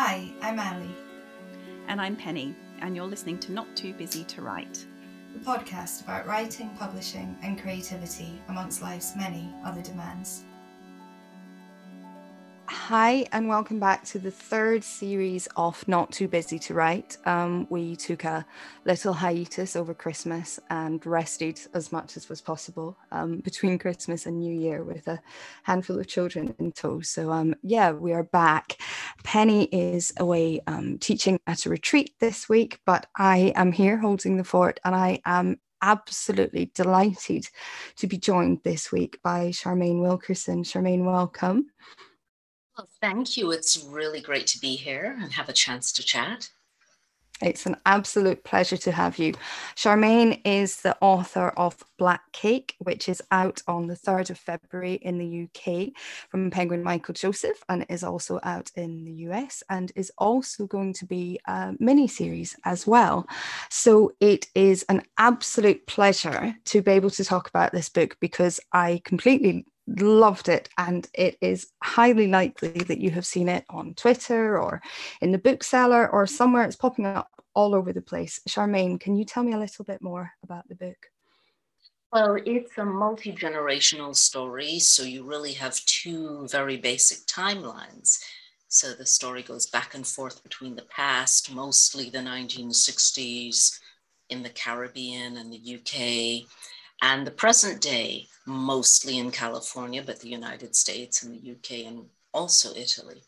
Hi, I'm Ali. And I'm Penny, and you're listening to Not Too Busy to Write, the podcast about writing, publishing, and creativity amongst life's many other demands. Hi, and welcome back to the third series of Not Too Busy to Write. Um, we took a little hiatus over Christmas and rested as much as was possible um, between Christmas and New Year with a handful of children in tow. So, um, yeah, we are back. Penny is away um, teaching at a retreat this week, but I am here holding the fort and I am absolutely delighted to be joined this week by Charmaine Wilkerson. Charmaine, welcome. Well, thank you. It's really great to be here and have a chance to chat. It's an absolute pleasure to have you. Charmaine is the author of Black Cake, which is out on the 3rd of February in the UK from Penguin Michael Joseph and is also out in the US and is also going to be a mini series as well. So it is an absolute pleasure to be able to talk about this book because I completely loved it. And it is highly likely that you have seen it on twitter or in the bookseller or somewhere. It's popping up all over the place. Charmaine can you tell me a little bit more about the book? Well it's a multi-generational story so you really have two very basic timelines. So the story goes back and forth between the past mostly the 1960s in the caribbean and the uk and the present day, mostly in California, but the United States and the UK and also Italy.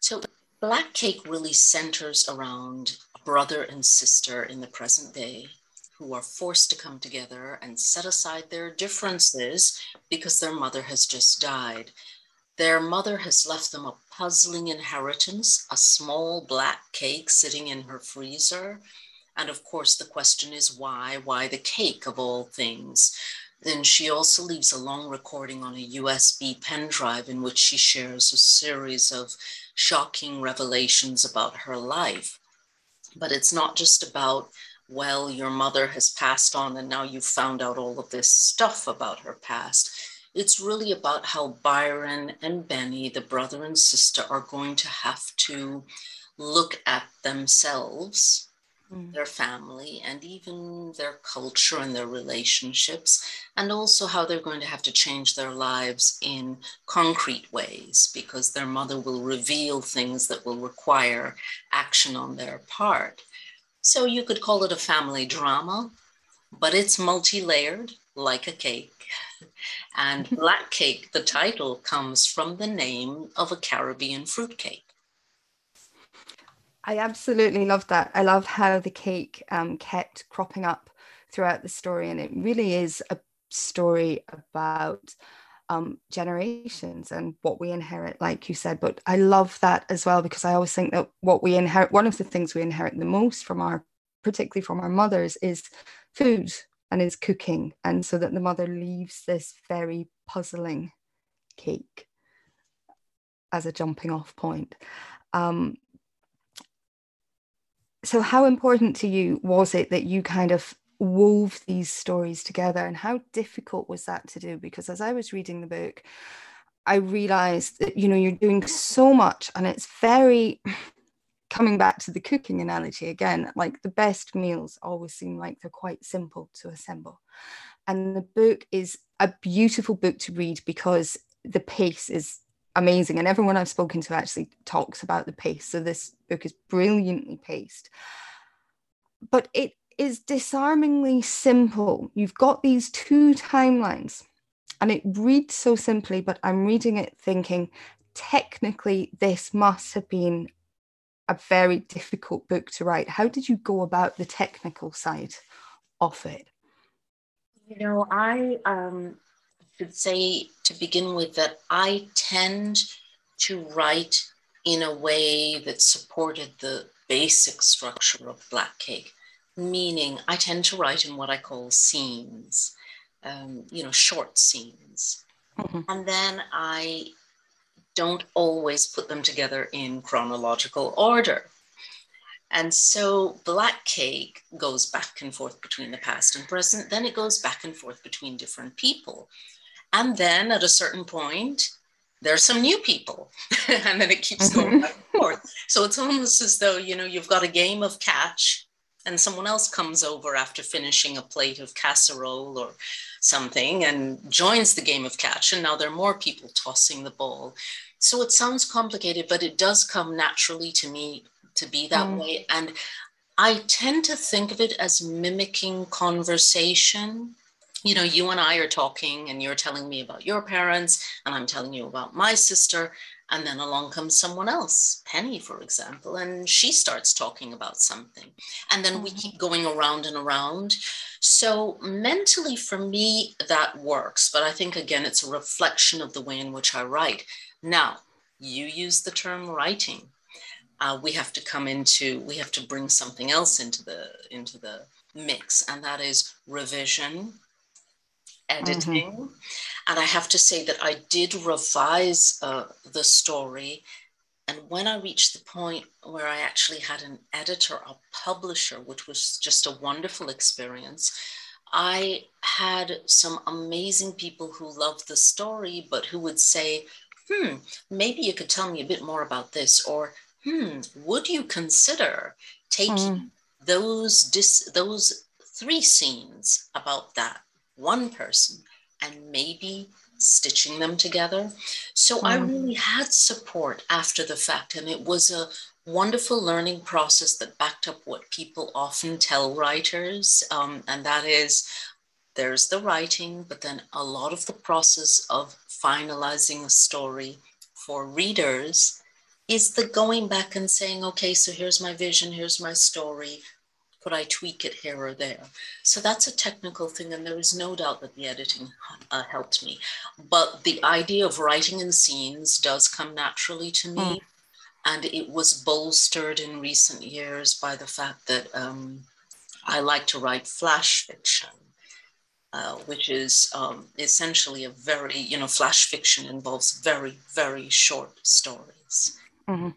So Black Cake really centers around brother and sister in the present day who are forced to come together and set aside their differences because their mother has just died. Their mother has left them a puzzling inheritance, a small black cake sitting in her freezer and of course, the question is why? Why the cake of all things? Then she also leaves a long recording on a USB pen drive in which she shares a series of shocking revelations about her life. But it's not just about, well, your mother has passed on and now you've found out all of this stuff about her past. It's really about how Byron and Benny, the brother and sister, are going to have to look at themselves mm. their family, and even their culture and their relationships, and also how they're going to have to change their lives in concrete ways because their mother will reveal things that will require action on their part. So you could call it a family drama, but it's multi layered like a cake. And Black Cake, the title, comes from the name of a Caribbean fruitcake. I absolutely love that. I love how the cake um, kept cropping up throughout the story, and it really is a story about um, generations and what we inherit, like you said. But I love that as well because I always think that what we inherit, one of the things we inherit the most from our, particularly from our mothers, is food and is cooking, and so that the mother leaves this very puzzling cake as a jumping off point. Um, so how important to you was it that you kind of wove these stories together and how difficult was that to do? Because as i was reading the book i realized that you know you're doing so much and it's very coming back to the cooking analogy again like the best meals always seem like they're quite simple to assemble. And the book is a beautiful book to read because the pace is amazing. And everyone I've spoken to actually talks about the pace. So this book is brilliantly paced. But it is disarmingly simple. You've got these two timelines, and it reads so simply, but I'm reading it thinking, technically, this must have been a very difficult book to write. How did you go about the technical side of it? You know, I um, should say to begin with that I tend to write in a way that supported the basic structure of Black Cake, meaning I tend to write in what I call scenes, um, you know, short scenes. Mm-hmm. And then I don't always put them together in chronological order. And so Black Cake goes back and forth between the past and present, then it goes back and forth between different people. And then at a certain point, there's some new people, and then it keeps going mm-hmm. back and forth. so it's almost as though, you know, you've got a game of catch and someone else comes over after finishing a plate of casserole or something and joins the game of catch. And now there are more people tossing the ball. So it sounds complicated, but it does come naturally to me to be that mm. way. And I tend to think of it as mimicking conversation. You know, you and I are talking, and you're telling me about your parents, and I'm telling you about my sister. And then along comes someone else, Penny, for example, and she starts talking about something. And then we mm-hmm. keep going around and around. So, mentally, for me, that works. But I think, again, it's a reflection of the way in which I write. Now, you use the term writing. Uh, we have to come into, we have to bring something else into the into the mix, and that is revision editing. Mm-hmm. And I have to say that I did revise uh, the story. And when I reached the point where I actually had an editor, a publisher, which was just a wonderful experience, I had some amazing people who loved the story, but who would say, hmm, maybe you could tell me a bit more about this, or hmm, would you consider taking mm. those dis- those three scenes about that one person and maybe stitching them together. So mm. I really had support after the fact, and it was a wonderful learning process that backed up what people often tell writers, um, and that is there's the writing, but then a lot of the process of finalizing a story for readers is the going back and saying, okay, so here's my vision, here's my story could I tweak it here or there? So that's a technical thing, and there is no doubt that the editing uh, helped me. But the idea of writing in scenes does come naturally to me. Mm. And it was bolstered in recent years by the fact that um, I like to write flash fiction. Uh, which is um, essentially a very, you know, flash fiction involves very, very short stories. Mm-hmm.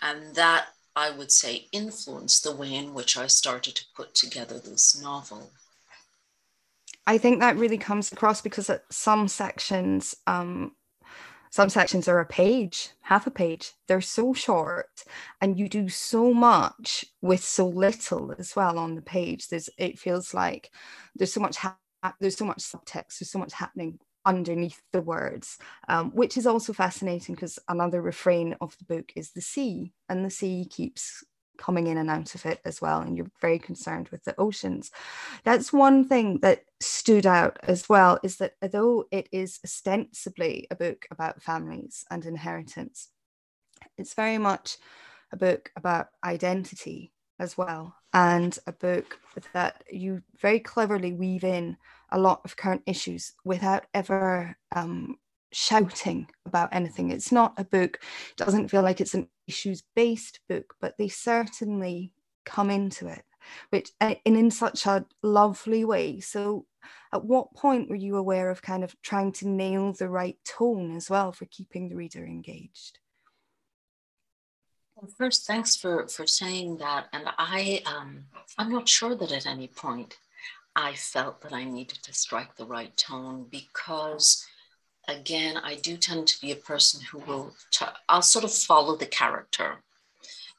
And that I would say, influenced the way in which I started to put together this novel. I think that really comes across because some sections, um, some sections are a page, half a page. They're so short, and you do so much with so little as well on the page. There's, it feels like there's so much, ha- there's so much subtext, there's so much happening underneath the words, um, which is also fascinating because another refrain of the book is the sea, and the sea keeps coming in and out of it as well. And you're very concerned with the oceans. That's one thing that stood out as well is that although it is ostensibly a book about families and inheritance, it's very much a book about identity as well, and a book that you very cleverly weave in a lot of current issues without ever um, shouting about anything. It's not a book, it doesn't feel like it's an issues based book, but they certainly come into it, which and in such a lovely way. So, at what point were you aware of kind of trying to nail the right tone as well for keeping the reader engaged? Well, first, thanks for for saying that. And I, um, I'm not sure that at any point I felt that I needed to strike the right tone because, again, I do tend to be a person who will, t- I'll sort of follow the character.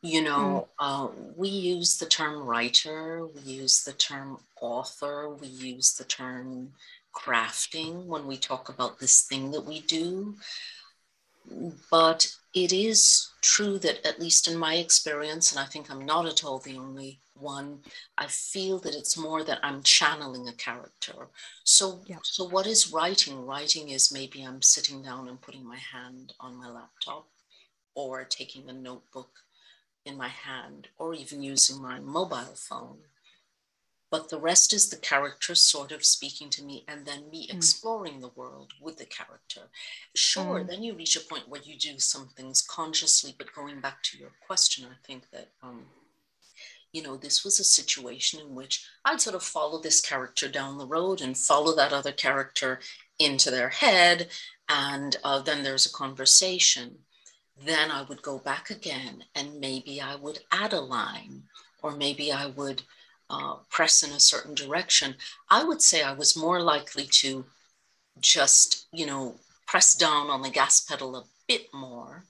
You know, mm. uh, we use the term writer, we use the term author, we use the term crafting when we talk about this thing that we do. But it is true that, at least in my experience, and I think I'm not at all the only one, I feel that it's more that I'm channeling a character. So, yeah. so what is writing? Writing is maybe I'm sitting down and putting my hand on my laptop, or taking a notebook in my hand, or even using my mobile phone but the rest is the character sort of speaking to me and then me mm. exploring the world with the character sure mm. then you reach a point where you do some things consciously but going back to your question i think that um, you know this was a situation in which i'd sort of follow this character down the road and follow that other character into their head and uh, then there's a conversation then i would go back again and maybe i would add a line or maybe i would uh, press in a certain direction, I would say I was more likely to just, you know, press down on the gas pedal a bit more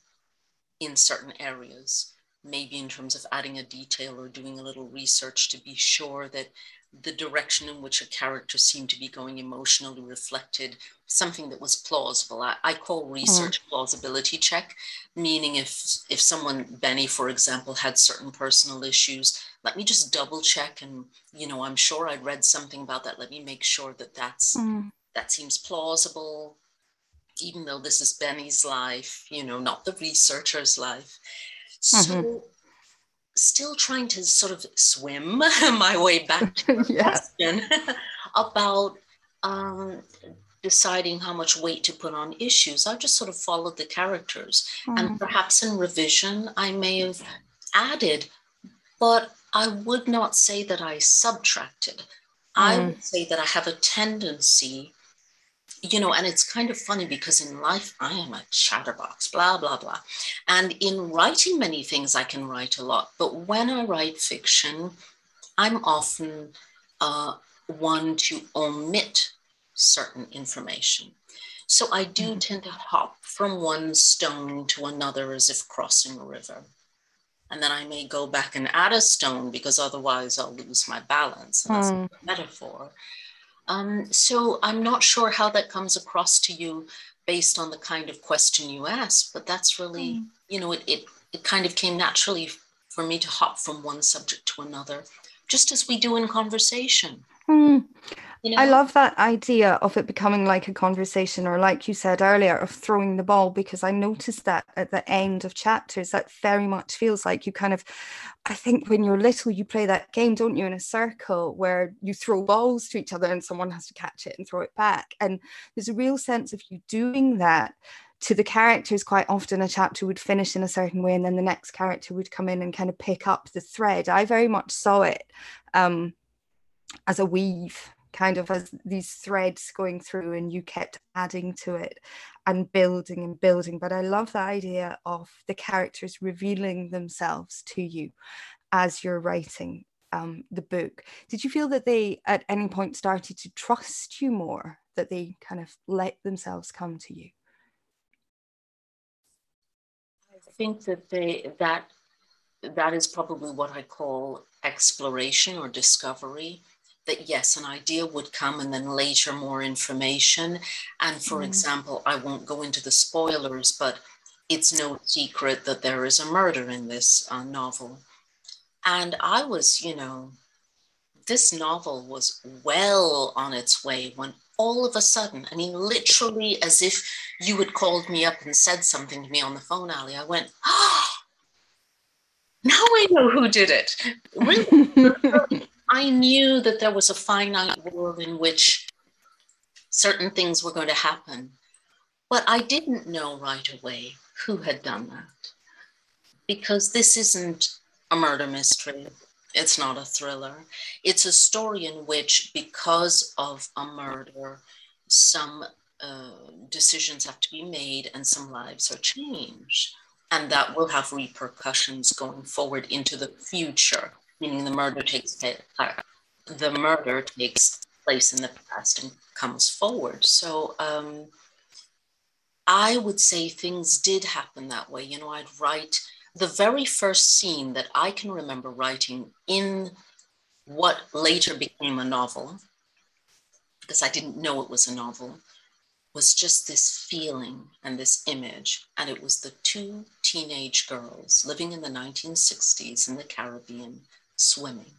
in certain areas maybe in terms of adding a detail or doing a little research to be sure that the direction in which a character seemed to be going emotionally reflected something that was plausible. I, I call research mm. plausibility check, meaning if if someone, Benny, for example, had certain personal issues, let me just double check and you know I'm sure I'd read something about that. Let me make sure that that's mm. that seems plausible, even though this is Benny's life, you know, not the researcher's life. So mm-hmm still trying to sort of swim my way back to the yeah. question about um, deciding how much weight to put on issues. I just sort of followed the characters. Mm. And perhaps in revision, I may have added, but I would not say that I subtracted. Mm. I would say that I have a tendency you know, and it's kind of funny because in life I am a chatterbox, blah, blah, blah. And in writing many things, I can write a lot. But when I write fiction, I'm often uh, one to omit certain information. So I do mm-hmm. tend to hop from one stone to another as if crossing a river. And then I may go back and add a stone because otherwise I'll lose my balance. And that's mm. a metaphor. Um, so I'm not sure how that comes across to you based on the kind of question you asked, but that's really, mm. you know, it, it, it kind of came naturally for me to hop from one subject to another, just as we do in conversation. Mm. You know? I love that idea of it becoming like a conversation, or like you said earlier, of throwing the ball, because I noticed that at the end of chapters, that very much feels like you kind of, I think when you're little, you play that game, don't you, in a circle where you throw balls to each other and someone has to catch it and throw it back. And there's a real sense of you doing that to the characters quite often a chapter would finish in a certain way and then the next character would come in and kind of pick up the thread i very much saw it um, as a weave kind of as these threads going through and you kept adding to it and building and building. But i love the idea of the characters revealing themselves to you as you're writing um, the book. Did you feel that they at any point started to trust you more that they kind of let themselves come to you? I think that they that that is probably what i call exploration or discovery that yes, an idea would come and then later more information. And for mm. example, I won't go into the spoilers, but it's no secret that there is a murder in this uh, novel. And I was, you know, this novel was well on its way when all of a sudden, I mean, literally as if you had called me up and said something to me on the phone, Ali, I went, ah, oh, now I know who did it. Really? I knew that there was a finite world in which certain things were going to happen, but I didn't know right away who had done that. Because this isn't a murder mystery, it's not a thriller. It's a story in which, because of a murder, some uh, decisions have to be made and some lives are changed. And that will have repercussions going forward into the future meaning the murder takes uh, the murder takes place in the past and comes forward. So um, I would say things did happen that way. You know, I'd write the very first scene that I can remember writing in what later became a novel, because I didn't know it was a novel, was just this feeling and this image. And it was the two teenage girls living in the 1960s in the Caribbean swimming.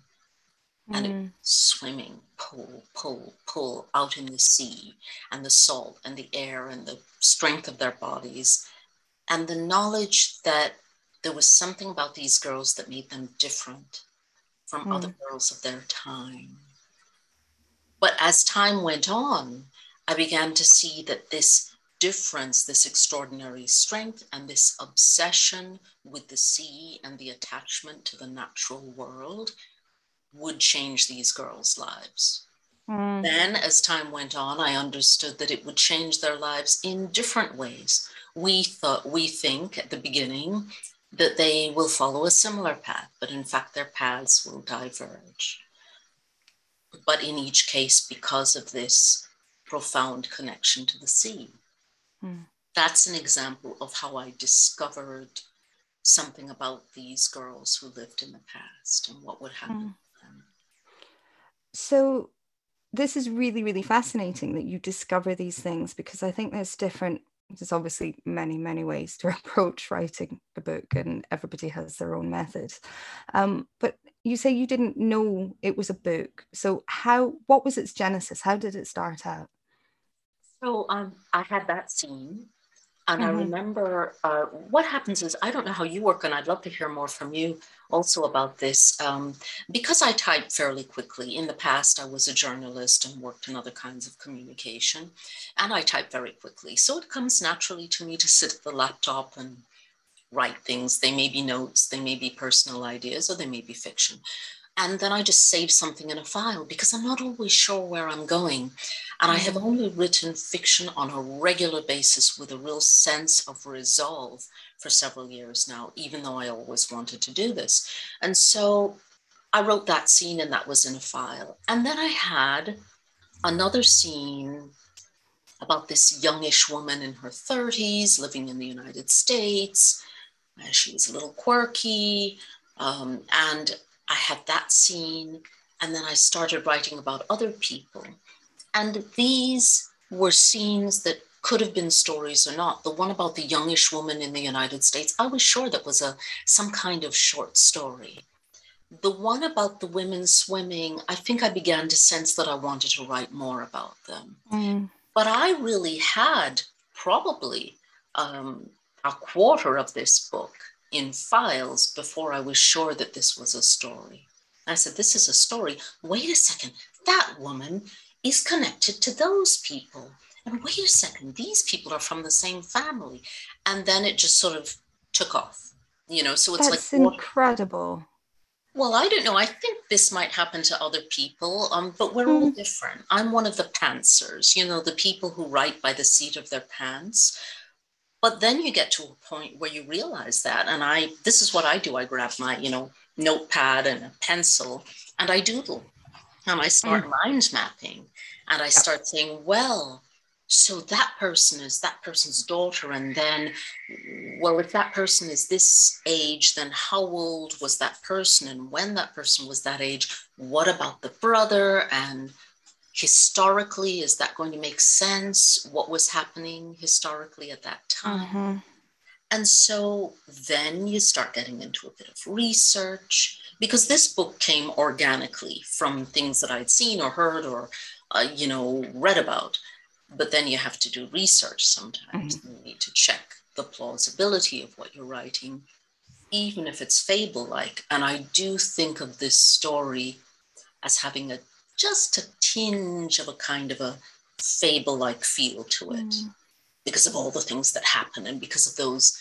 Mm. And it, mm. swimming, pull, pull, pull out in the sea, and the salt and the air and the strength of their bodies, and the knowledge that there was something about these girls that made them different from mm. other girls of their time. But as time went on, I began to see that this difference, this extraordinary strength, and this obsession with the sea and the attachment to the natural world would change these girls' lives. Mm. Then, as time went on, I understood that it would change their lives in different ways. We thought, we think at the beginning that they will follow a similar path, but in fact, their paths will diverge. But in each case, because of this profound connection to the sea. Mm. That's an example of how I discovered something about these girls who lived in the past and what would happen. Mm. So, this is really, really fascinating that you discover these things because I think there's different, there's obviously many, many ways to approach writing a book, and everybody has their own method. Um, but you say you didn't know it was a book. So, how, what was its genesis? How did it start out? So, um, I had that scene and mm-hmm. I remember uh, what happens is, I don't know how you work, and I'd love to hear more from you also about this. Um, because I type fairly quickly, in the past, I was a journalist and worked in other kinds of communication, and I type very quickly. So it comes naturally to me to sit at the laptop and write things. They may be notes, they may be personal ideas, or they may be fiction and then I just save something in a file because I'm not always sure where I'm going. And I have mm. only written fiction on a regular basis with a real sense of resolve for several years now, even though I always wanted to do this. And so I wrote that scene and that was in a file. And then I had another scene about this youngish woman in her 30s living in the United States. She was a little quirky. Um, and I had that scene, and then I started writing about other people. And these were scenes that could have been stories or not. The one about the youngish woman in the United States, I was sure that was a some kind of short story. The one about the women swimming, I think I began to sense that I wanted to write more about them. Mm. But I really had probably um, a quarter of this book in files before I was sure that this was a story. I said, This is a story. Wait a second, that woman is connected to those people. And wait a second, these people are from the same family. And then it just sort of took off, you know. So it's That's like incredible. Well, I don't know. I think this might happen to other people, um, but we're all hmm. different. I'm one of the pantsers, you know, the people who write by the seat of their pants. But then you get to a point where you realize that. And I, this is what I do. I grab my, you know, notepad and a pencil and I doodle and I start mm. mind mapping and I start saying, well, so that person is that person's daughter. And then, well, if that person is this age, then how old was that person? And when that person was that age, what about the brother? And historically is that going to make sense? What was happening historically at that time? Mm-hmm. and so then you start getting into a bit of research because this book came organically from things that i'd seen or heard or uh, you know read about. But then you have to do research sometimes. Mm-hmm. you need to check the plausibility of what you're writing even if it's fable like and i do think of this story as having a just a tinge of a kind of a fable like feel to it mm. because of all the things that happen and because of those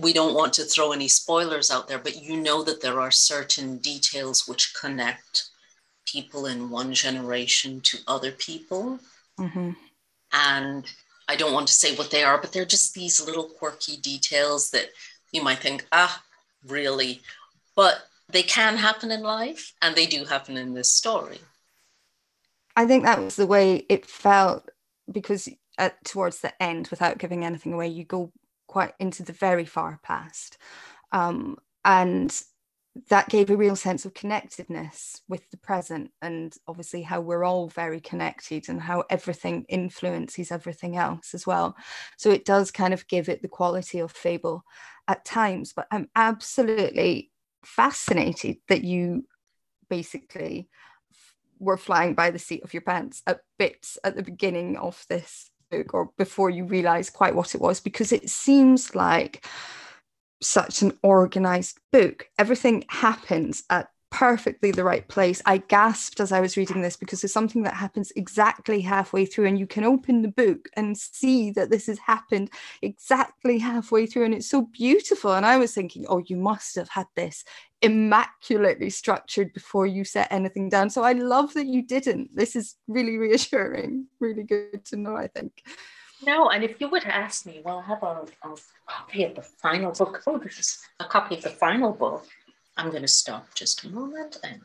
we don't want to throw any spoilers out there but you know that there are certain details which connect people in one generation to other people mm-hmm. and i don't want to say what they are but they're just these little quirky details that you might think ah really but they can happen in life and they do happen in this story I think that was the way it felt because at, towards the end, without giving anything away, you go quite into the very far past. Um, and that gave a real sense of connectedness with the present and obviously how we're all very connected and how everything influences everything else as well. So it does kind of give it the quality of fable at times, but I'm absolutely fascinated that you basically were flying by the seat of your pants at bits at the beginning of this book or before you realize quite what it was because it seems like such an organized book. Everything happens at perfectly the right place. I gasped as I was reading this because it's something that happens exactly halfway through, and you can open the book and see that this has happened exactly halfway through, and it's so beautiful. And I was thinking, oh, you must have had this immaculately structured before you set anything down. So I love that you didn't. This is really reassuring, really good to know, I think. No, and if you would ask me, well, I have a, a copy of the final book. Oh, this is a copy of the final book I'm going to stop just a moment and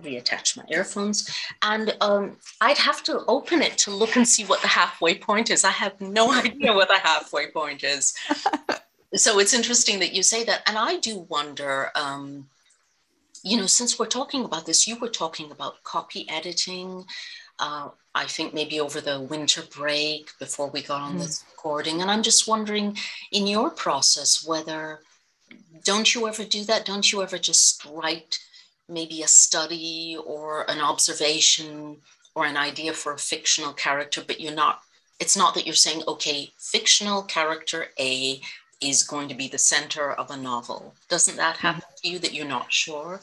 reattach my earphones. And um, I'd have to open it to look and see what the halfway point is. I have no idea what the halfway point is. so it's interesting that you say that. And I do wonder, um, you know, since we're talking about this, you were talking about copy editing. Uh, I think maybe over the winter break before we got on mm. this recording. And I'm just wondering in your process whether don't you ever do that? Don't you ever just write maybe a study or an observation or an idea for a fictional character, but you're not, it's not that you're saying, okay, fictional character A is going to be the center of a novel. Doesn't that mm-hmm. happen to you that you're not sure?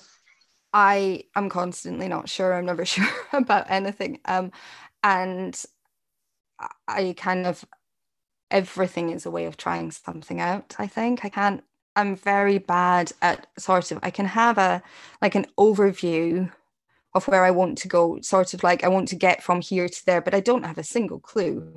I am constantly not sure. I'm never sure about anything. Um, and I kind of everything is a way of trying something out. I think I can't. I'm very bad at sort of. I can have a like an overview of where I want to go, sort of like I want to get from here to there, but I don't have a single clue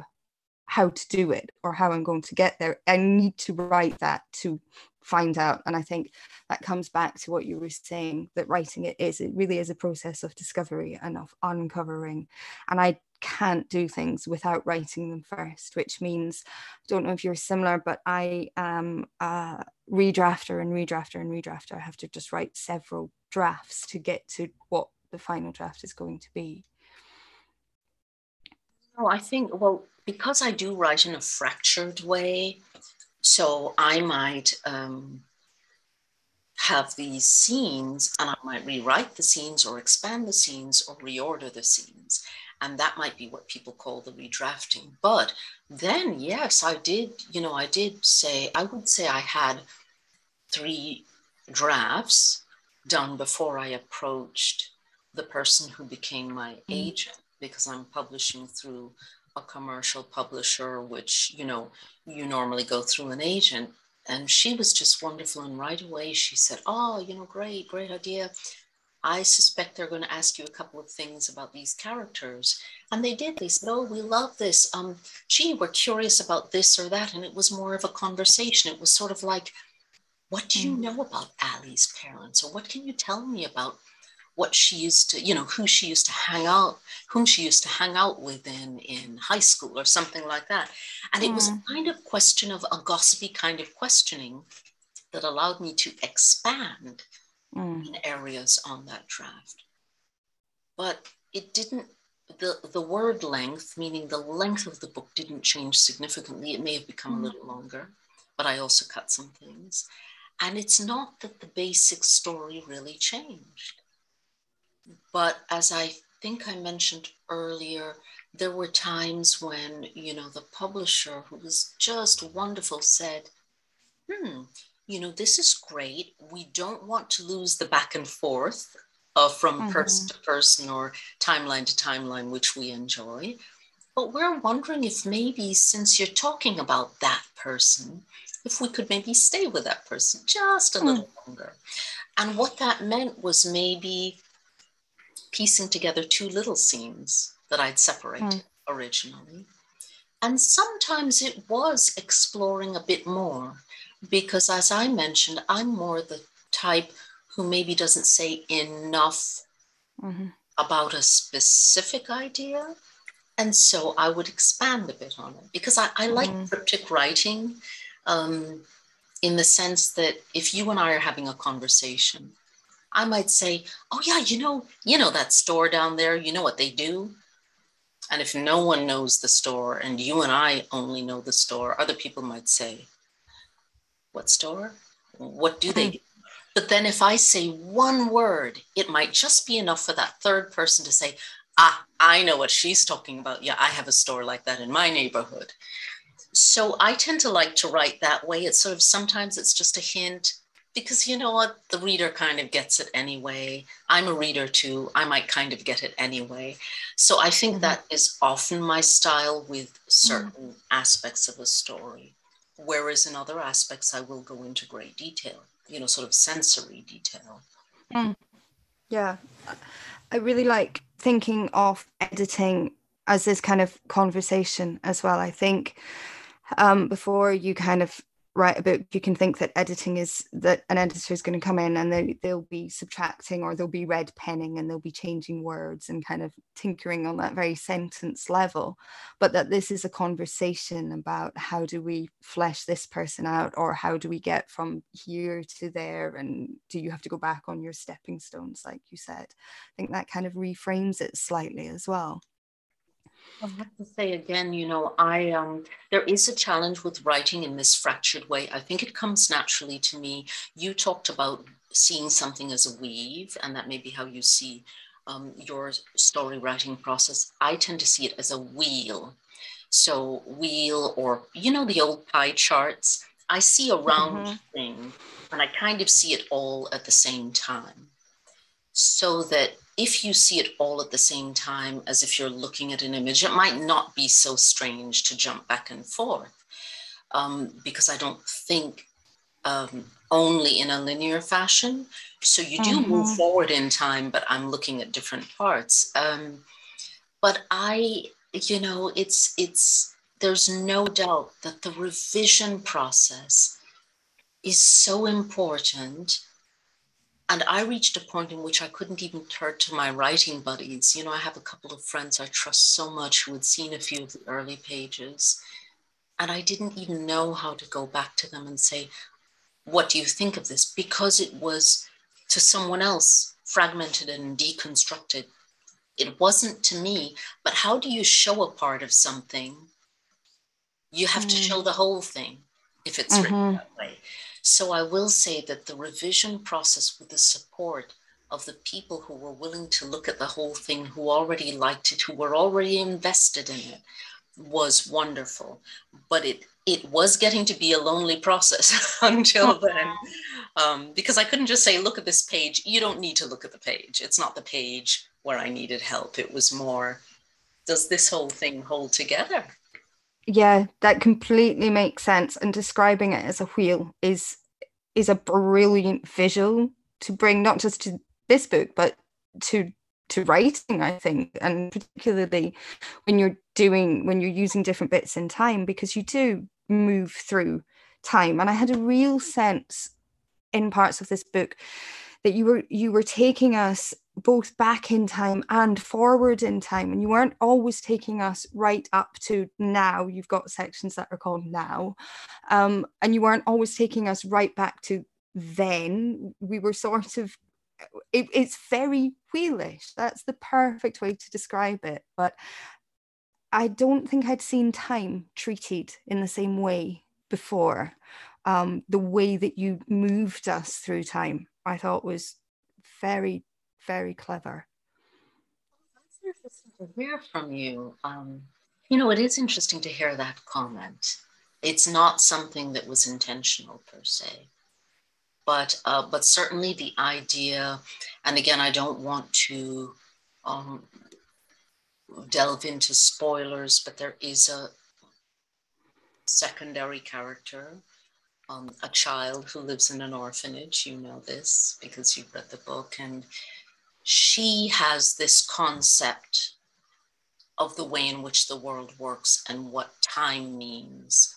how to do it or how I'm going to get there. I need to write that to find out. And I think that comes back to what you were saying that writing it is, it really is a process of discovery and of uncovering. And I can't do things without writing them first, which means I don't know if you're similar, but I am a redrafter and redrafter and redrafter. I have to just write several drafts to get to what the final draft is going to be. Oh, I think, well, because I do write in a fractured way, so I might um, have these scenes and I might rewrite the scenes or expand the scenes or reorder the scenes. And that might be what people call the redrafting. But then, yes, I did, you know, I did say, I would say I had three drafts done before I approached the person who became my mm. agent because I'm publishing through a commercial publisher, which, you know, you normally go through an agent. And she was just wonderful. And right away she said, Oh, you know, great, great idea. I suspect they're going to ask you a couple of things about these characters. And they did. They said, Oh, we love this. Um, gee, we're curious about this or that. And it was more of a conversation. It was sort of like, What do you mm. know about Ali's parents? Or what can you tell me about what she used to, you know, who she used to hang out, whom she used to hang out with in, in high school or something like that. And mm. it was a mm. kind of question of a gossipy kind of questioning that allowed me to expand mm. in areas on that draft. But it didn't, the, the word length, meaning the length of the book, didn't change significantly. It may have become mm. a little longer, but I also cut some things. And it's not that the basic story really changed. But as I think I mentioned earlier, there were times when, you know, the publisher, who was just wonderful, said, hmm, you know, this is great. We don't want to lose the back and forth uh, from mm-hmm. person to person or timeline to timeline, which we enjoy. But we're wondering if maybe since you're talking about that person, if we could maybe stay with that person just a mm. little longer. And what that meant was maybe piecing together two little scenes that I'd separated mm. originally. And sometimes it was exploring a bit more because, as I mentioned, I'm more the type who maybe doesn't say enough mm-hmm. about a specific idea. And so I would expand a bit on it because I, I like mm-hmm. cryptic writing um, in the sense that if you and I are having a conversation I might say, "Oh yeah, you know, you know that store down there. You know what they do." And if no one knows the store and you and I only know the store, other people might say, "What store? What do they?" do? But then if I say one word, it might just be enough for that third person to say, "Ah, I know what she's talking about. Yeah, I have a store like that in my neighborhood." So I tend to like to write that way. It's sort of sometimes it's just a hint because you know what the reader kind of gets it anyway i'm a reader too i might kind of get it anyway so i think mm-hmm. that is often my style with certain mm-hmm. aspects of a story whereas in other aspects i will go into great detail you know sort of sensory detail. Mm. yeah. I really like thinking of editing as this kind of conversation as well i think. Um, before you kind of write a book, you can think that editing is that an editor is going to come in and they, they'll be subtracting or they'll be red penning and they'll be changing words and kind of tinkering on that very sentence level. But that this is a conversation about how do we flesh this person out or how do we get from here to there and do you have to go back on your stepping stones, like you said? I think that kind of reframes it slightly as well. I have to say again, you know, I um, there is a challenge with writing in this fractured way. I think it comes naturally to me. You talked about seeing something as a weave, and that may be how you see um, your story writing process. I tend to see it as a wheel. So wheel, or you know, the old pie charts. I see a round mm-hmm. thing, and I kind of see it all at the same time, so that if you see it all at the same time as if you're looking at an image, it might not be so strange to jump back and forth um, because I don't think um, only in a linear fashion. So you do mm-hmm. move forward in time, but I'm looking at different parts. Um, but I, you know, it's it's there's no doubt that the revision process is so important and I reached a point in which I couldn't even turn to my writing buddies. You know, I have a couple of friends I trust so much who had seen a few of the early pages. And I didn't even know how to go back to them and say, What do you think of this? Because it was to someone else fragmented and deconstructed. It wasn't to me, but how do you show a part of something? You have mm. to show the whole thing if it's mm-hmm. written that way. So I will say that the revision process with the support of the people who were willing to look at the whole thing, who already liked it, who were already invested in it, was wonderful. But it it was getting to be a lonely process until then, um, because I couldn't just say, "Look at this page." You don't need to look at the page. It's not the page where I needed help. It was more, does this whole thing hold together? Yeah that completely makes sense and describing it as a wheel is is a brilliant visual to bring not just to this book but to to writing i think and particularly when you're doing when you're using different bits in time because you do move through time. And i had a real sense in parts of this book that you were you were taking us both back in time and forward in time and you weren't always taking us right up to now. You've got sections that are called now. Um, and you weren't always taking us right back to then. We were sort of it, it's very wheelish. That's the perfect way to describe it. But i don't think i'd seen time treated in the same way before um, the way that you moved us through time i thought was very very clever. That's interesting to hear from you. Um, you know, it is interesting to hear that comment. It's not something that was intentional per se, but uh, but certainly the idea. And again, I don't want to um, delve into spoilers, but there is a secondary character um, a child who lives in an orphanage. You know this because you've read the book. And she has this concept of the way in which the world works and what time means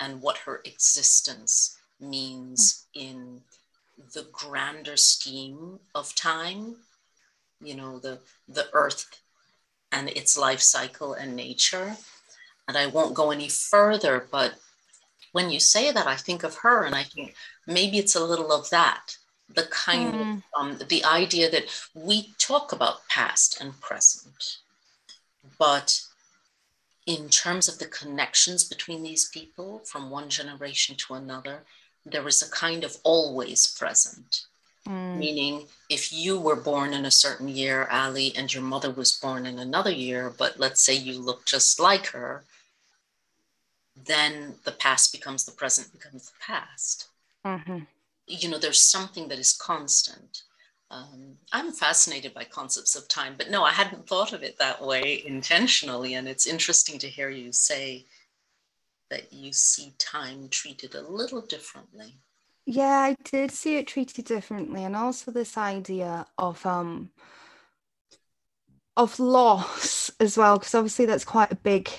and what her existence means in the grander scheme of time you know the the earth and its life cycle and nature and i won't go any further but when you say that i think of her and i think maybe it's a little of that the kind mm. of um, the idea that we talk about past and present but in terms of the connections between these people from one generation to another there is a kind of always present mm. meaning if you were born in a certain year ali and your mother was born in another year but let's say you look just like her then the past becomes the present becomes the past mm-hmm you know, there's something that is constant. Um, I'm fascinated by concepts of time, but no, I hadn't thought of it that way intentionally. And it's interesting to hear you say that you see time treated a little differently. Yeah, I did see it treated differently, and also this idea of um of loss as well, because obviously that's quite a big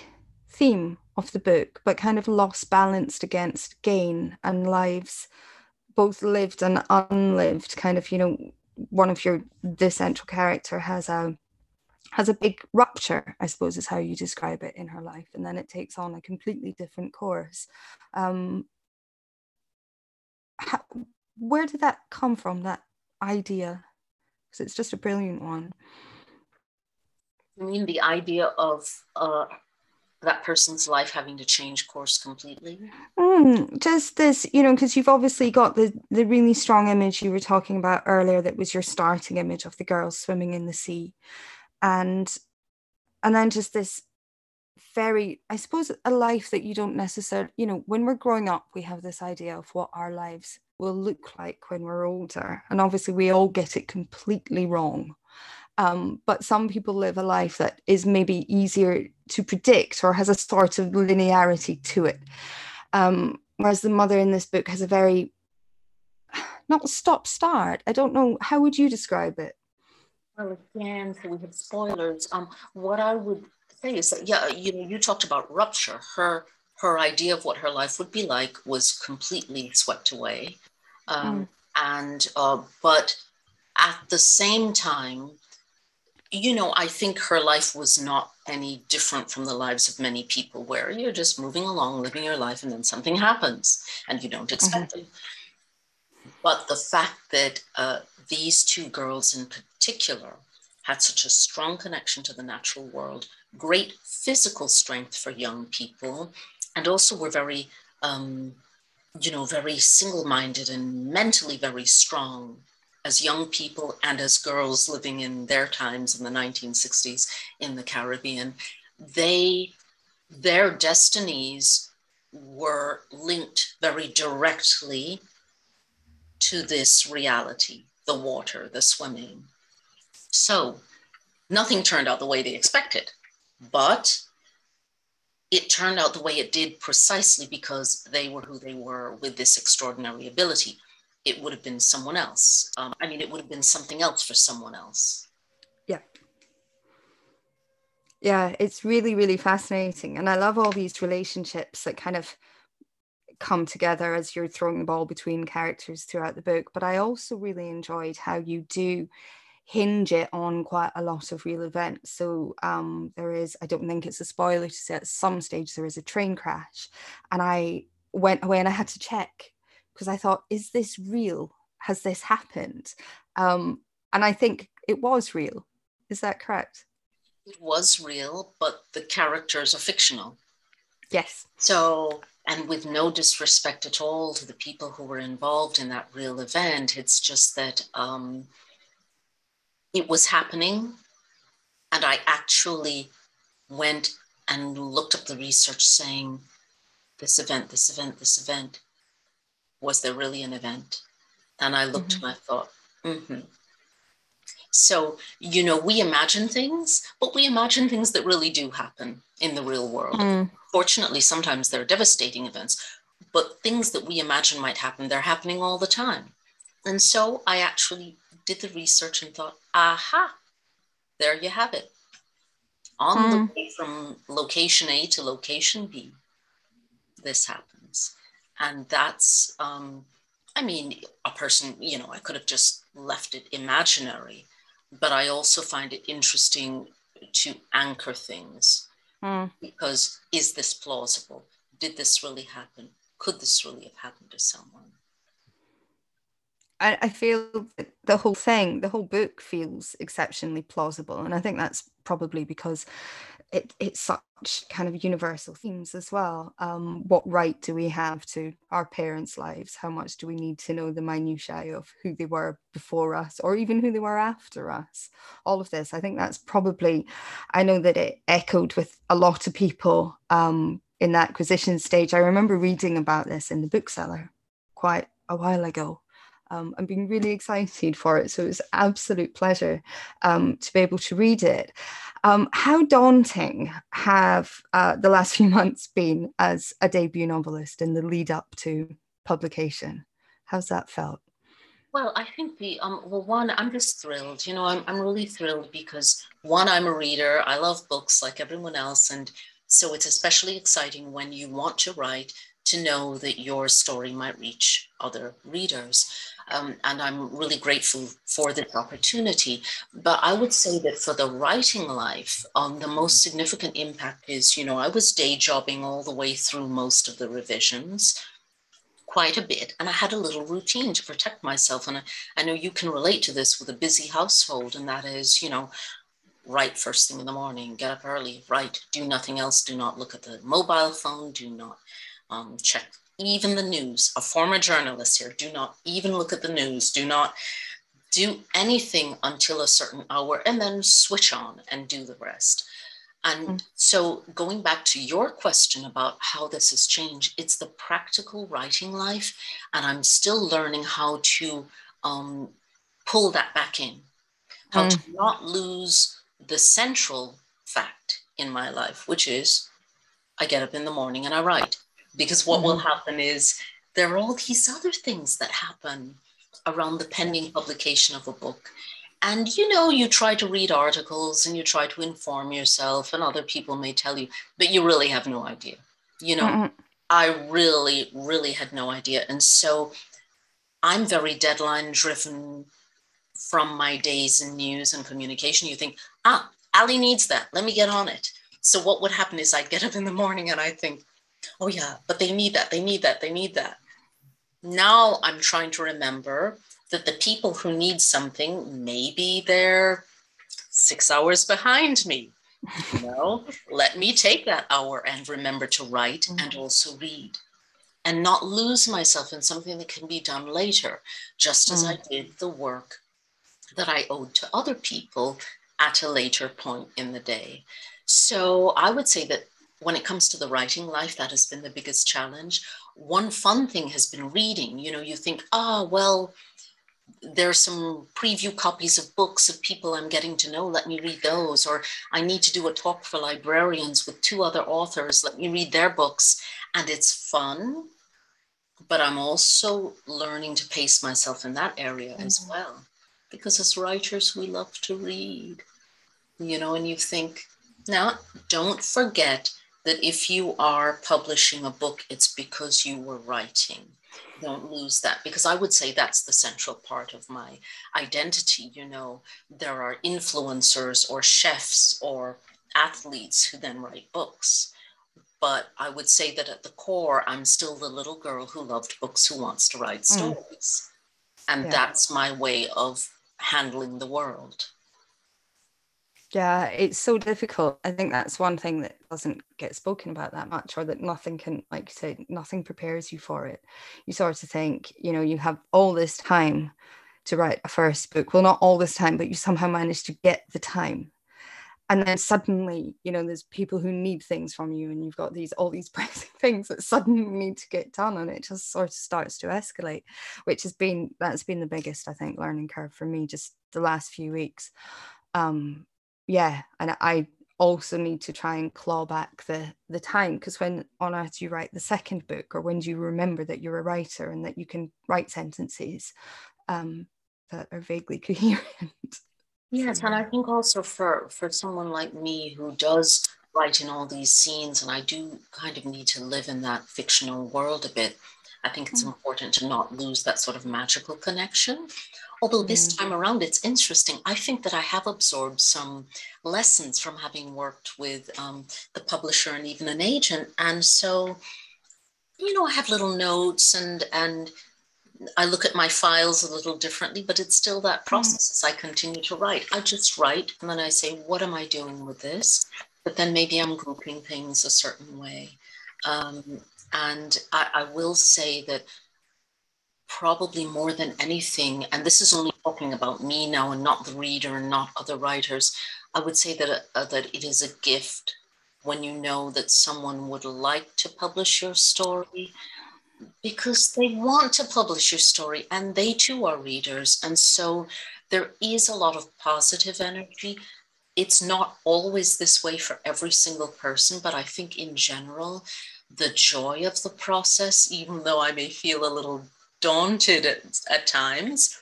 theme of the book, but kind of loss balanced against gain and lives both lived and unlived. Kind of, you know, one of your the central character has a has a big rupture, I suppose is how you describe it in her life, and then it takes on a completely different course. Um, how, where did that come from? That idea, because it's just a brilliant one. You mean the idea of uh, that person's life having to change course completely? Mm, just this, you know, because you've obviously got the the really strong image you were talking about earlier that was your starting image of the girls swimming in the sea, and and then just this very, I suppose, a life that you don't necessarily, you know, when we're growing up, we have this idea of what our lives will look like when we're older, and obviously we all get it completely wrong. Um, but some people live a life that is maybe easier to predict or has a sort of linearity to it. Um, whereas the mother in this book has a very not stop start. I don't know how would you describe it. Well, again, so we have spoilers. Um, what I would say is that yeah, you know, you talked about rupture. Her her idea of what her life would be like was completely swept away, um, mm. and uh, but at the same time, you know, I think her life was not any different from the lives of many people where you're just moving along, living your life, and then something happens and you don't expect mm-hmm. it. But the fact that uh, these two girls in particular had such a strong connection to the natural world, great physical strength for young people, and also were very, um, you know, very single minded and mentally very strong as young people and as girls living in their times in the 1960s in the Caribbean, they their destinies were linked very directly to this reality, the water, the swimming. So nothing turned out the way they expected, but it turned out the way it did precisely because they were who they were with this extraordinary ability it would have been someone else. Um, I mean, it would have been something else for someone else. Yeah. Yeah, it's really, really fascinating. And I love all these relationships that kind of come together as you're throwing the ball between characters throughout the book. But I also really enjoyed how you do hinge it on quite a lot of real events. So um, there is, I don't think it's a spoiler to say at some stage there is a train crash. And I went away and I had to check because I thought, is this real? Has this happened? Um, and I think it was real. Is that correct? It was real, but the characters are fictional. Yes. So, and with no disrespect at all to the people who were involved in that real event, it's just that um, it was happening. And I actually went and looked up the research saying, this event, this event, this event was there really an event? And I looked mm-hmm. and I thought, mm-hmm. So, you know, we imagine things, but we imagine things that really do happen in the real world. Mm. Fortunately, sometimes they're devastating events, but things that we imagine might happen, they're happening all the time. And so I actually did the research and thought, aha, there you have it. On mm. the way from location A to location B, this happens and that's um, i mean a person you know i could have just left it imaginary but i also find it interesting to anchor things mm. because is this plausible did this really happen could this really have happened to someone I, I feel the whole thing, the whole book feels exceptionally plausible. And I think that's probably because it, it's such kind of universal themes as well. Um, what right do we have to our parents' lives? How much do we need to know the minutiae of who they were before us or even who they were after us? All of this, I think that's probably, I know that it echoed with a lot of people um, in the acquisition stage. I remember reading about this in the bookseller quite a while ago um, I'm being really excited for it. So it was absolute pleasure um, to be able to read it. Um, how daunting have uh, the last few months been as a debut novelist in the lead up to publication? How's that felt? Well, I think the um, well, one, I'm just thrilled. You know, I'm I'm really thrilled because one, I'm a reader. I love books like everyone else, and So it's especially exciting when you want to write to know that your story might reach other readers. Um, and I'm really grateful for this opportunity. But I would say that for the writing life, um, the most significant impact is, you know, I was day jobbing all the way through most of the revisions quite a bit and i had a little routine to protect myself and I, I, know you can relate to this with a busy household and that is you know write first thing in the morning get up early write do nothing else do not look at the mobile phone do not um, check even the news. A former journalist here, do not even look at the news. Do not do anything until a certain hour and then switch on and do the rest. And mm. so, going back to your question about how this has changed, it's the practical writing life. And I'm still learning how to um, pull that back in, how mm. to not lose the central fact in my life, which is I get up in the morning and I write because what mm-hmm. will happen is there are all these other things that happen around the pending publication of a book. And you know you try to read articles and you try to inform yourself and other people may tell you but you really have no idea you know? Mm-hmm. i really really had no idea. And so i'm very deadline driven from my days in news and communication. You think ah ali needs that. Let me get on it. So what would happen is i'd get up in the morning and i think oh yeah, but they need that, they need that, they need that. Now I'm trying to remember that the people who need something, maybe they're six hours behind me. You know, let me take that hour and remember to write mm-hmm. and also read and not lose myself in something that can be done later, just as mm. I did the work that I owed to other people at a later point in the day. So I would say that when it comes to the writing life, that has been the biggest challenge. One fun thing has been reading. You know, you think, ah, oh, well, are some preview copies of books of people I'm getting to know. Let me read those. Or I need to do a talk for librarians with two other authors. Let me read their books. And it's fun. But I'm also learning to pace myself in that area mm-hmm. as well. Because as writers, we love to read, you know, and you think, now don't forget that if you are publishing a book, it's because you were writing. Don't lose that because I would say that's the central part of my identity. You know, there are influencers or chefs or athletes who then write books. But I would say that at the core, I'm still the little girl who loved books, who wants to write hmm. stories. Mm. And yeah. that's my way of handling the world. Yeah, it's so difficult. I think that's one thing that doesn't get spoken about that much, or that nothing can, like you said, nothing prepares you for it. You sort of think, you know, you have all this time to write a first book. Well, not all this time, but you somehow manage to get the time. And then suddenly, you know, there's people who need things from you, and you've got these all these pressing things that suddenly need to get done, and it just sort of starts to escalate, which has been that's been the biggest, I think, learning curve for me just the last few weeks. Um, yeah and i also need to try and claw back the the time because when on earth you write the second book or when do you remember that you're a writer and that you can write sentences um, that are vaguely coherent? Yes and i think also for for someone like me who does write in all these scenes and i do kind of need to live in that fictional world a bit i think it's mm. important to not lose that sort of magical connection Although this time around, it's interesting. I think that I have absorbed some lessons from having worked with um, the publisher and even an agent. And so, you know, I have little notes and, and I look at my files a little differently, but it's still that mm. process as I continue to write. I just write and then I say, what am I doing with this? But then maybe I'm grouping things a certain way. Um, and I, I will say that probably more than anything, and this is only talking about me now and not the reader and not other writers, I would say that, uh, that it is a gift when you know that someone would like to publish your story because they want to publish your story and they too are readers. And so there is a lot of positive energy. It's not always this way for every single person, but I think in general, the joy of the process, even though I may feel a little daunted at, at times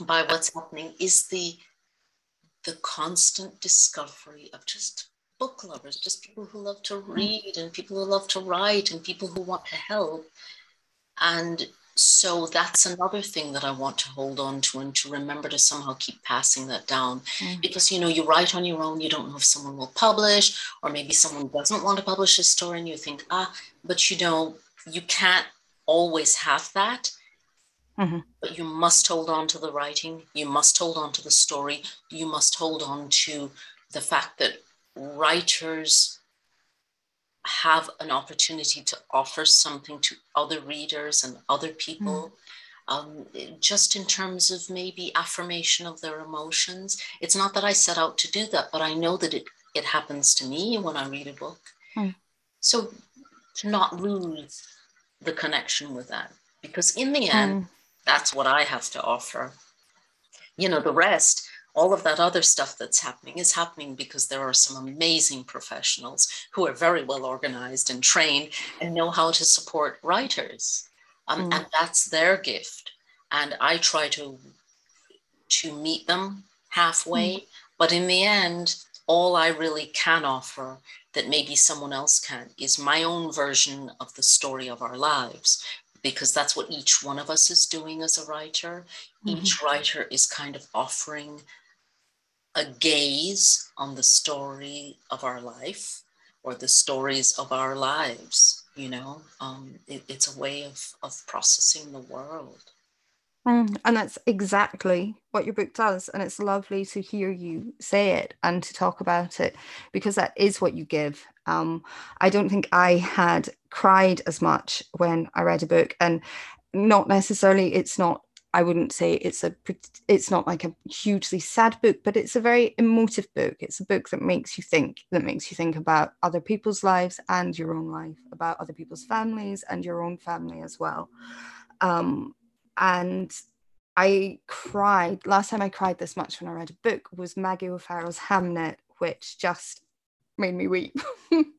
by what's happening is the the constant discovery of just book lovers, just people who love to read and people who love to write and people who want to help. And so that's another thing that I want to hold on to and to remember to somehow keep passing that down. Mm. Because you know, you write on your own, you don't know if someone will publish, or maybe someone doesn't want to publish a story, and you think, ah, but you know, you can't always have that. Mm-hmm. But you must hold on to the writing, you must hold on to the story, you must hold on to the fact that writers have an opportunity to offer something to other readers and other people. Mm. Um, just in terms of maybe affirmation of their emotions. It's not that I set out to do that, but I know that it, it happens to me when I read a book. Mm. So to not lose the connection with that, because in the end, mm. That's what I have to offer. You know, the rest, all of that other stuff that's happening is happening because there are some amazing professionals who are very well organized and trained and know how to support writers. Um, mm. And that's their gift. And I try to, to meet them halfway. Mm. But in the end, all I really can offer that maybe someone else can is my own version of the story of our lives, because that's what each one of us is doing as a writer. Mm-hmm. Each writer is kind of offering a gaze on the story of our life or the stories of our lives you know um, it, it's a way of, of processing the world mm, and that's exactly what your book does and it's lovely to hear you say it and to talk about it because that is what you give um, i don't think i had cried as much when i read a book and not necessarily it's not I wouldn't say it's a it's not like a hugely sad book, but it's a very emotive book. It's a book that makes you think, that makes you think about other people's lives and your own life, about other people's families and your own family as well. Um, and I cried. Last time I cried this much when I read a book was Maggie O'Farrell's Hamnet, which just made me weep.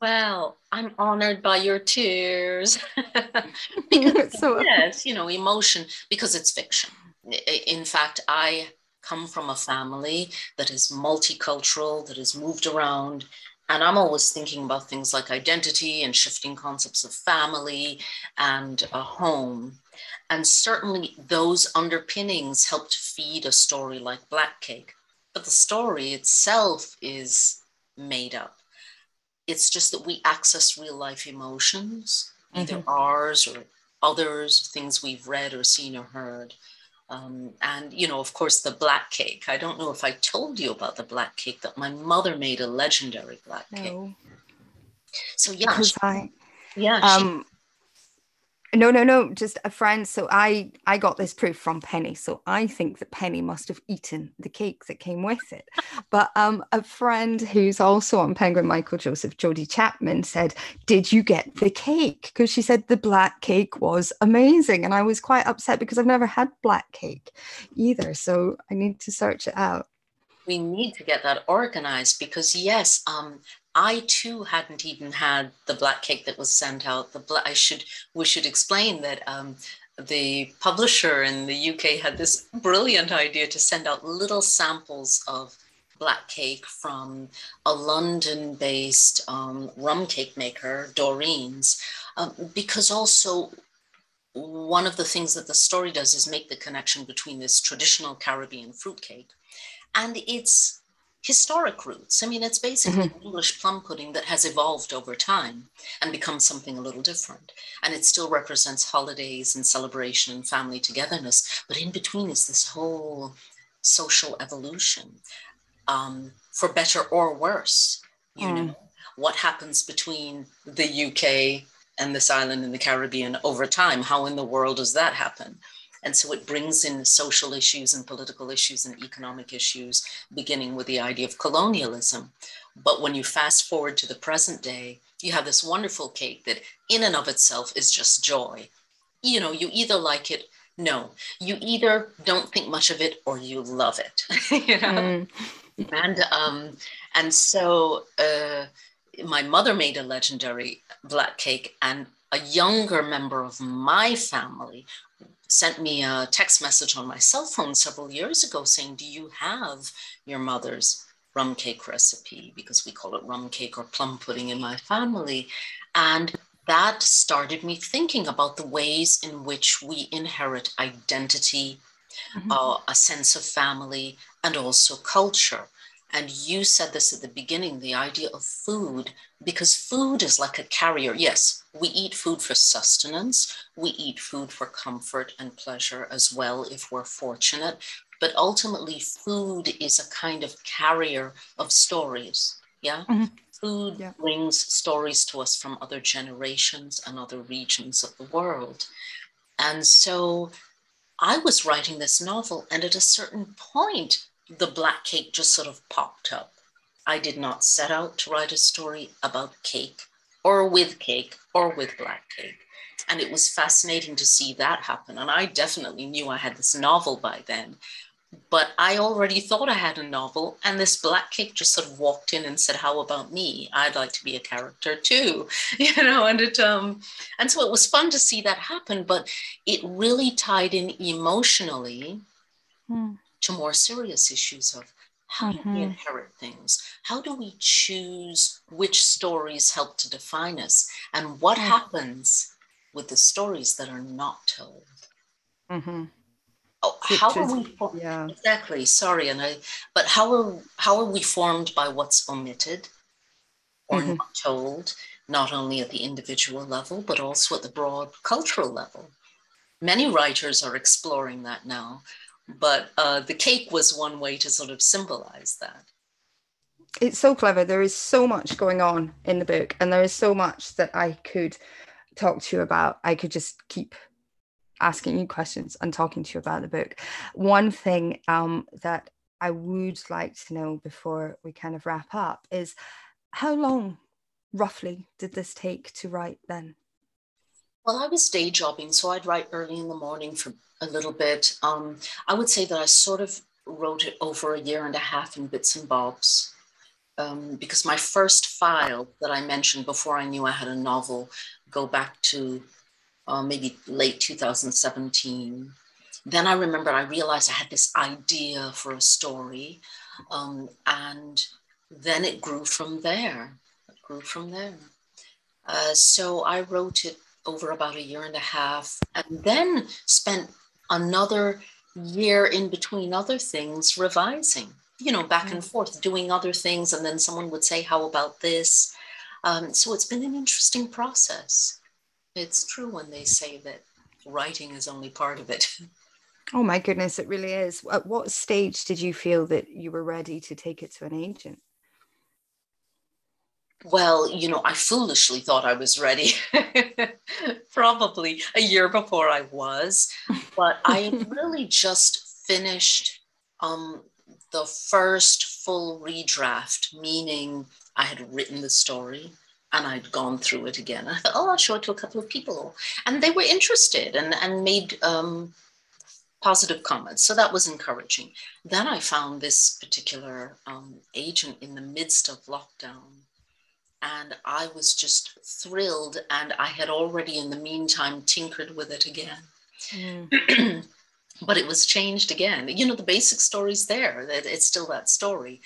Well, I'm honored by your tears. because, so, yes, you know, emotion, because it's fiction. In fact, I come from a family that is multicultural, that has moved around. And I'm always thinking about things like identity and shifting concepts of family and a home. And certainly those underpinnings helped feed a story like Black Cake. But the story itself is made up it's just that we access real life emotions, either mm-hmm. ours or others, things we've read or seen or heard. Um, and you know, of course, the black cake. I don't know if I told you about the black cake that my mother made a legendary black no. cake. So yeah, she, I, yeah. Um, no, no, no, just a friend. So I I got this proof from Penny. So I think that Penny must have eaten the cake that came with it. but um a friend who's also on Penguin Michael Joseph, Jodie Chapman, said, Did you get the cake? Because she said the black cake was amazing. And I was quite upset because I've never had black cake either. So I need to search it out we need to get that organized because yes um, I too hadn't even had the black cake that was sent out. The black, I should we should explain that um, the publisher in the UK had this brilliant idea to send out little samples of black cake from a London-based um, rum cake maker, Doreen's, um, because also one of the things that the story does is make the connection between this traditional Caribbean fruitcake and its historic roots. I mean, it's basically mm-hmm. English plum pudding that has evolved over time and become something a little different. And it still represents holidays and celebration and family togetherness. But in between is this whole social evolution, um, for better or worse. You mm. know, what happens between the UK and this island in the Caribbean over time? How in the world does that happen? And so it brings in social issues and political issues and economic issues, beginning with the idea of colonialism. But when you fast forward to the present day, you have this wonderful cake that, in and of itself, is just joy. You know, you either like it, no, you either don't think much of it or you love it. you know, mm. and um, and so uh, my mother made a legendary black cake, and a younger member of my family sent me a text message on my cell phone several years ago saying, Do you have your mother's rum cake recipe because we call it rum cake or plum pudding in my family. And that started me thinking about the ways in which we inherit identity, mm-hmm. uh, a sense of family, and also culture. And you said this at the beginning the idea of food, because food is like a carrier. Yes, we eat food for sustenance, we eat food for comfort and pleasure as well, if we're fortunate. But ultimately, food is a kind of carrier of stories. Yeah. Mm-hmm. Food yeah. brings stories to us from other generations and other regions of the world. And so I was writing this novel, and at a certain point, the black cake just sort of popped up. I did not set out to write a story about cake or with cake or with black cake. And it was fascinating to see that happen. And I definitely knew I had this novel by then but I already thought I had a novel, and this black cake just sort of walked in and said, "How about me? I'd like to be a character too," you know. And it um, and so it was fun to see that happen, but it really tied in emotionally mm. To more serious issues of how mm-hmm. do we mm-hmm. inherit things? How do we choose which stories help to define us, and what mm. happens with the stories that are not told? Mm-hmm. Oh, how are we? For- yeah. Exactly. Sorry, and I. But how are how are we formed by what's omitted or mm-hmm. not told? Not only at the individual level, but also at the broad cultural level. Many writers are exploring that now, but uh, the cake was one way to sort of symbolize that. It's so clever. There is so much going on in the book, and there is so much that I could talk to you about. I could just keep asking you questions and talking to you about the book. One thing um, that I would like to know before we kind of wrap up is how long roughly did this take to write then? Well, I was day jobbing, so I'd write early in the morning for a little bit. Um, I would say that I sort of wrote it over a year and a half in bits and bobs. Um, because my first file that I mentioned before I knew I had a novel go back to uh, maybe late 2017. Then I remember I realized I had this idea for a story, um, and then it grew from there. It grew from there. Uh, so I wrote it over about a year and a half, and then spent another year in between other things revising, you know, back and mm. forth, doing other things. And then someone would say, How about this? Um, so it's been an interesting process. It's true when they say that writing is only part of it. Oh my goodness, it really is. At what stage did you feel that you were ready to take it to an agent? Well, you know, I foolishly thought I was ready, probably a year before I was, but I really just finished um, the first full redraft, meaning I had written the story, and I'd gone through it again. I thought, oh, I'll show it to a couple of people. And they were interested and, and made um, positive comments. So that was encouraging. Then I found this particular um, agent in the midst of lockdown. And I was just thrilled. And I had already, in the meantime, tinkered with it again. Mm. but it was changed again. You know, the basic story's there, that it's still that story.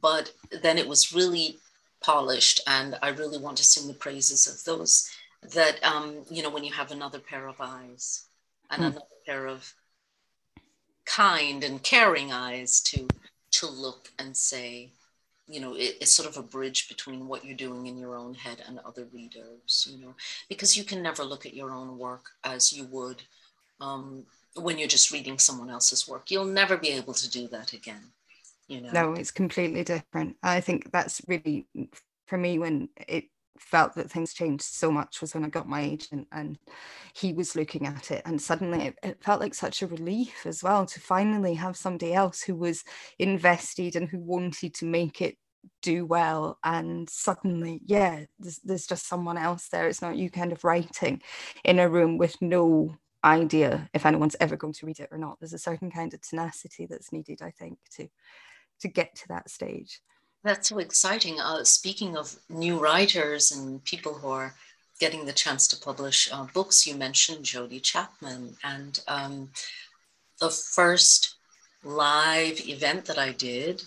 But then it was really polished and i really want to sing the praises of those that um, you know when you have another pair of eyes and mm. another pair of kind and caring eyes to to look and say you know it, it's sort of a bridge between what you're doing in your own head and other readers you know because you can never look at your own work as you would um, when you're just reading someone else's work. You'll never be able to do that again you know? No it's completely different. I think that's really for me when it felt that things changed so much was when I got my agent and he was looking at it and suddenly it, it, felt like such a relief as well to finally have somebody else who was invested and who wanted to make it do well and suddenly yeah there's, there's just someone else there it's not you kind of writing in a room with no idea if anyone's ever going to read it or not there's a certain kind of tenacity that's needed I think to to get to that stage. That's so exciting. Uh, speaking of new writers and people who are getting the chance to publish uh, books, you mentioned Jodie Chapman. And um, the first live event that I did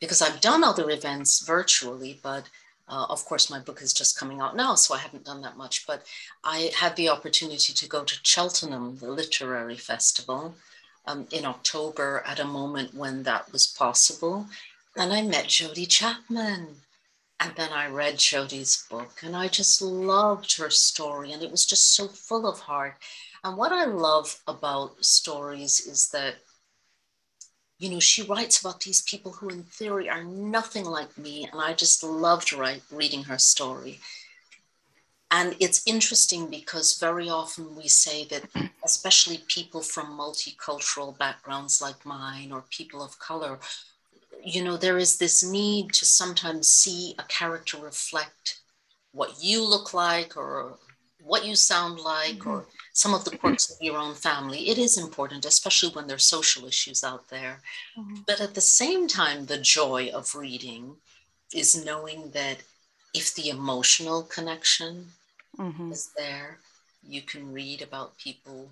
because I've done other events virtually, but uh, of course, my book is just coming out now, so I haven't done that much. But I had the opportunity to go to Cheltenham, the literary festival, um, in October at a moment when that was possible. And I met Jodie Chapman. And then I read Jodie's book, and I just loved her story, and it was just so full of heart. And what I love about stories is that you know, she writes about these people who, in theory, are nothing like me. And I just loved write, reading her story. And it's interesting because very often we say that, especially people from multicultural backgrounds like mine or people of color, you know, there is this need to sometimes see a character reflect what you look like or what you sound like mm-hmm. or some of the quirks of your own family. It is important, especially when there's social issues out there. Mm-hmm. But at the same time, the joy of reading is knowing that if the emotional connection mm-hmm. is there, you can read about people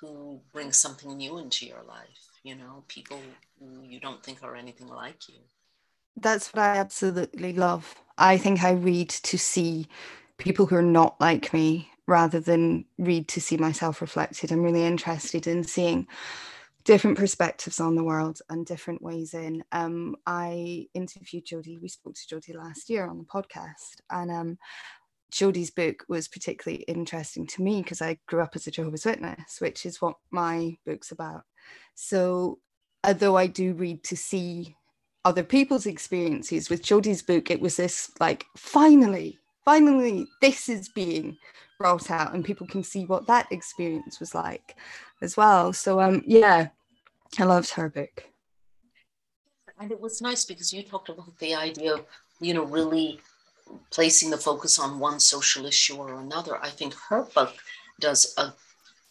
who bring something new into your life, you know, people you don't think are anything like you. That's what I absolutely love. I think I read to see people who are not like me rather than read to see myself reflected. I'm really interested in seeing different perspectives on the world and different ways in. Um, I interviewed Jodie, we spoke to Jodie last year on the podcast, and um, Jodie's book was particularly interesting to me because I grew up as a Jehovah's Witness, which is what my book's about. So, although I do read to see other people's experiences, with Jodie's book, it was this like, finally, finally, this is being brought out and people can see what that experience was like as well. So um yeah, I loved her book. And it was nice because you talked about the idea of, you know, really placing the focus on one social issue or another. I think her book does a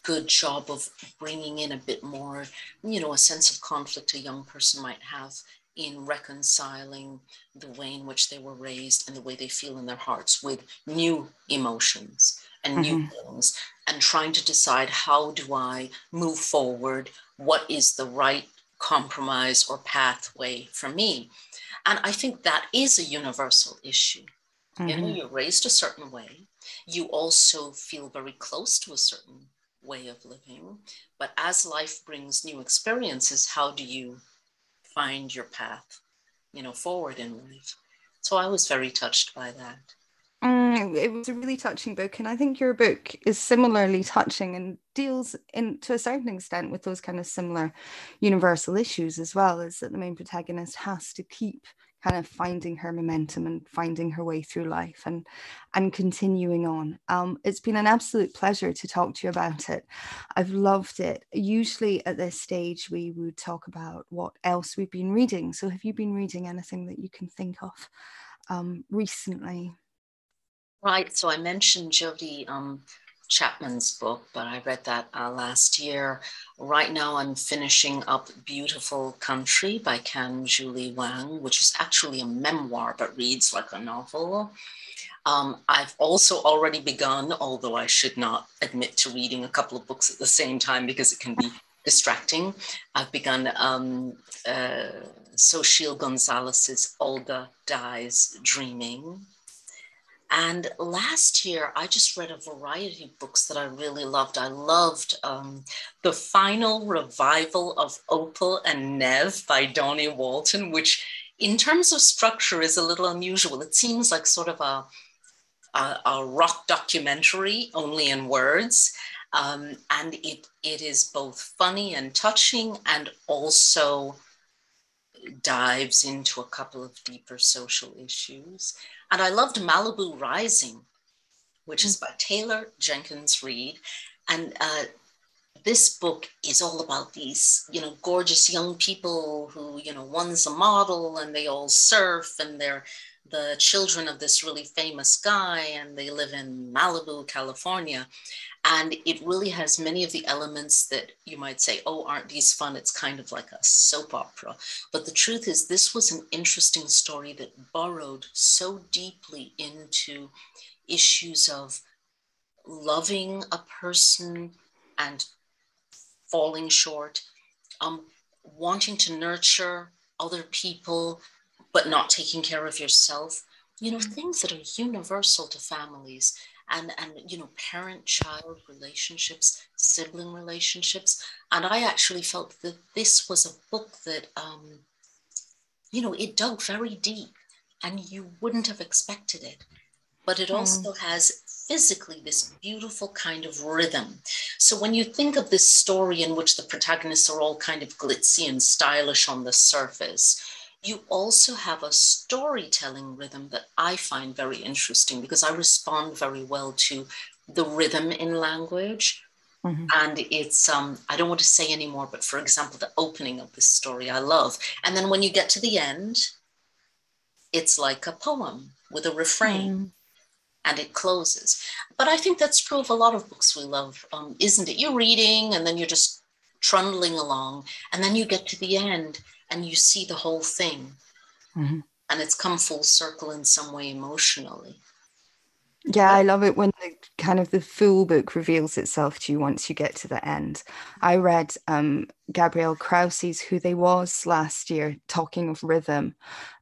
good job of bringing in a bit more, you know, a sense of conflict a young person might have in reconciling the way in which they were raised and the way they feel in their hearts with new emotions and mm-hmm. new things and trying to decide how do I move forward? What is the right compromise or pathway for me? And I think that is a universal issue. Mm-hmm. You know, mm-hmm. you're raised a certain way. You also feel very close to a certain way of living. But as life brings new experiences, how do you find your path, you know, forward in life? So I was very touched by that. Mm, it was a really touching book, and I think your book is similarly touching and deals in to a certain extent with those kind of similar universal issues as well. Is that the main protagonist has to keep kind of finding her momentum and finding her way through life and and continuing on. Um, it's been an absolute pleasure to talk to you about it. I've loved it. Usually at this stage we would talk about what else we've been reading. So have you been reading anything that you can think of um, recently? Right. So I mentioned Jodie um, Chapman's book, but I read that uh, last year. Right now, I'm finishing up Beautiful Country by Qian Julie Wang, which is actually a memoir but reads like a novel. Um, I've also already begun, although I should not admit to reading a couple of books at the same time because it can be distracting. I've begun um, uh, Gonzalez's Olga Dies Dreaming and last year, I just read a variety of books that I really loved. I loved um, The Final Revival of Opal and Nev by Dawnie Walton, which, in terms of structure, is a little unusual. It seems like sort of a, a, a rock documentary, only in words. Um, and it, it is both funny and touching and also dives into a couple of deeper social issues. And I loved Malibu Rising, which is mm. by Taylor Jenkins Reid. And uh, this book is all about these, you know, gorgeous young people who, you know, one's a model and they all surf and they're the children of this really famous guy and they live in Malibu, California. And it really has many of the elements that you might say, oh, aren't these fun? It's kind of like a soap opera. But the truth is, this was an interesting story that burrowed so deeply into issues of loving a person and falling short, um, wanting to nurture other people but not taking care of yourself. You know, things that are universal to families and and you know parent child relationships sibling relationships and i actually felt that this was a book that um you know it dug very deep and you wouldn't have expected it but it also mm. has physically this beautiful kind of rhythm. So when you think of this story in which the protagonists are all kind of glitzy and stylish on the surface, you also have a storytelling rhythm that I find very interesting because I respond very well to the rhythm in language. Mm-hmm. And it's, um, I don't want to say anymore, but for example, the opening of this story I love. And then when you get to the end, it's like a poem with a refrain. Mm. And it closes. But I think that's true of a lot of books we love, um, isn't it? You're reading and then you're just trundling along, and then you get to the end and you see the whole thing. Mm-hmm. And it's come full circle in some way emotionally. Yeah, I love it when the kind of the full book reveals itself to you once you get to the end. I read um, Gabriel Krauze's Who They Was last year, talking of rhythm.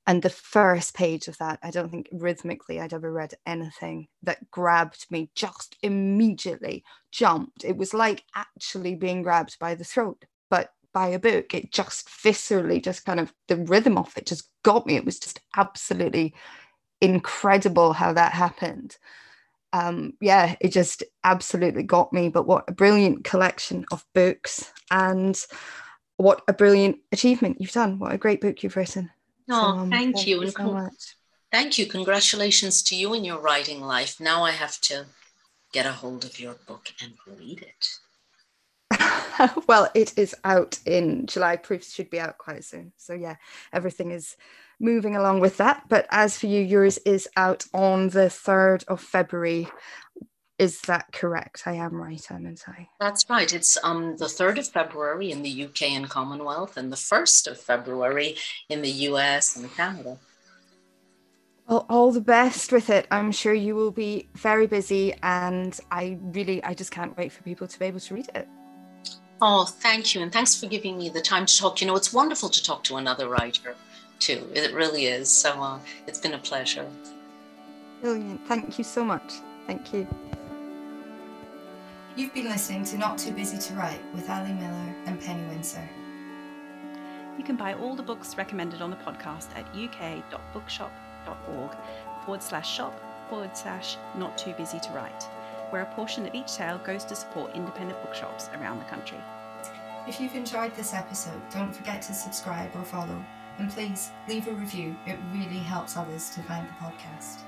And the first page of that, I don't think rhythmically I'd ever read anything that grabbed me just immediately, jumped. It was like actually being grabbed by the throat, by a book. It just viscerally, just kind of the rhythm of it just got me. It was just absolutely incredible how that happened. Um, yeah, it just absolutely got me. But what a brilliant collection of books and what a brilliant achievement you've done. What a great book you've written. Oh, so, um, thank, thank, you. you so much. Thank you. Congratulations to you in your writing life. Now I have to get a hold of your book and read it. well, it is out in July. Proofs should be out quite soon. So, yeah, everything is moving along with that. But as for you, yours is out on the 3rd of February. Is that correct? I am right, I'm I? That's right. It's um, the 3rd of February in the UK and Commonwealth and the 1st of February in the US and Canada. Well, all the best with it. I'm sure you will be very busy, and I really, I just can't wait for people to be able to read it. Oh, thank you. And thanks for giving me the time to talk. You know, it's wonderful to talk to another writer, too. It really is. So uh, it's been a pleasure. Brilliant. Thank you so much. Thank you. You've been listening to Not Too Busy to Write with Ali Millar and Penny Wincer. You can buy all the books recommended on the podcast at uk.bookshop.org forward slash shop forward slash not too busy to write where a portion of each sale goes to support independent bookshops around the country. If you've enjoyed this episode, don't forget to subscribe or follow, and please leave a review. It really helps others to find the podcast.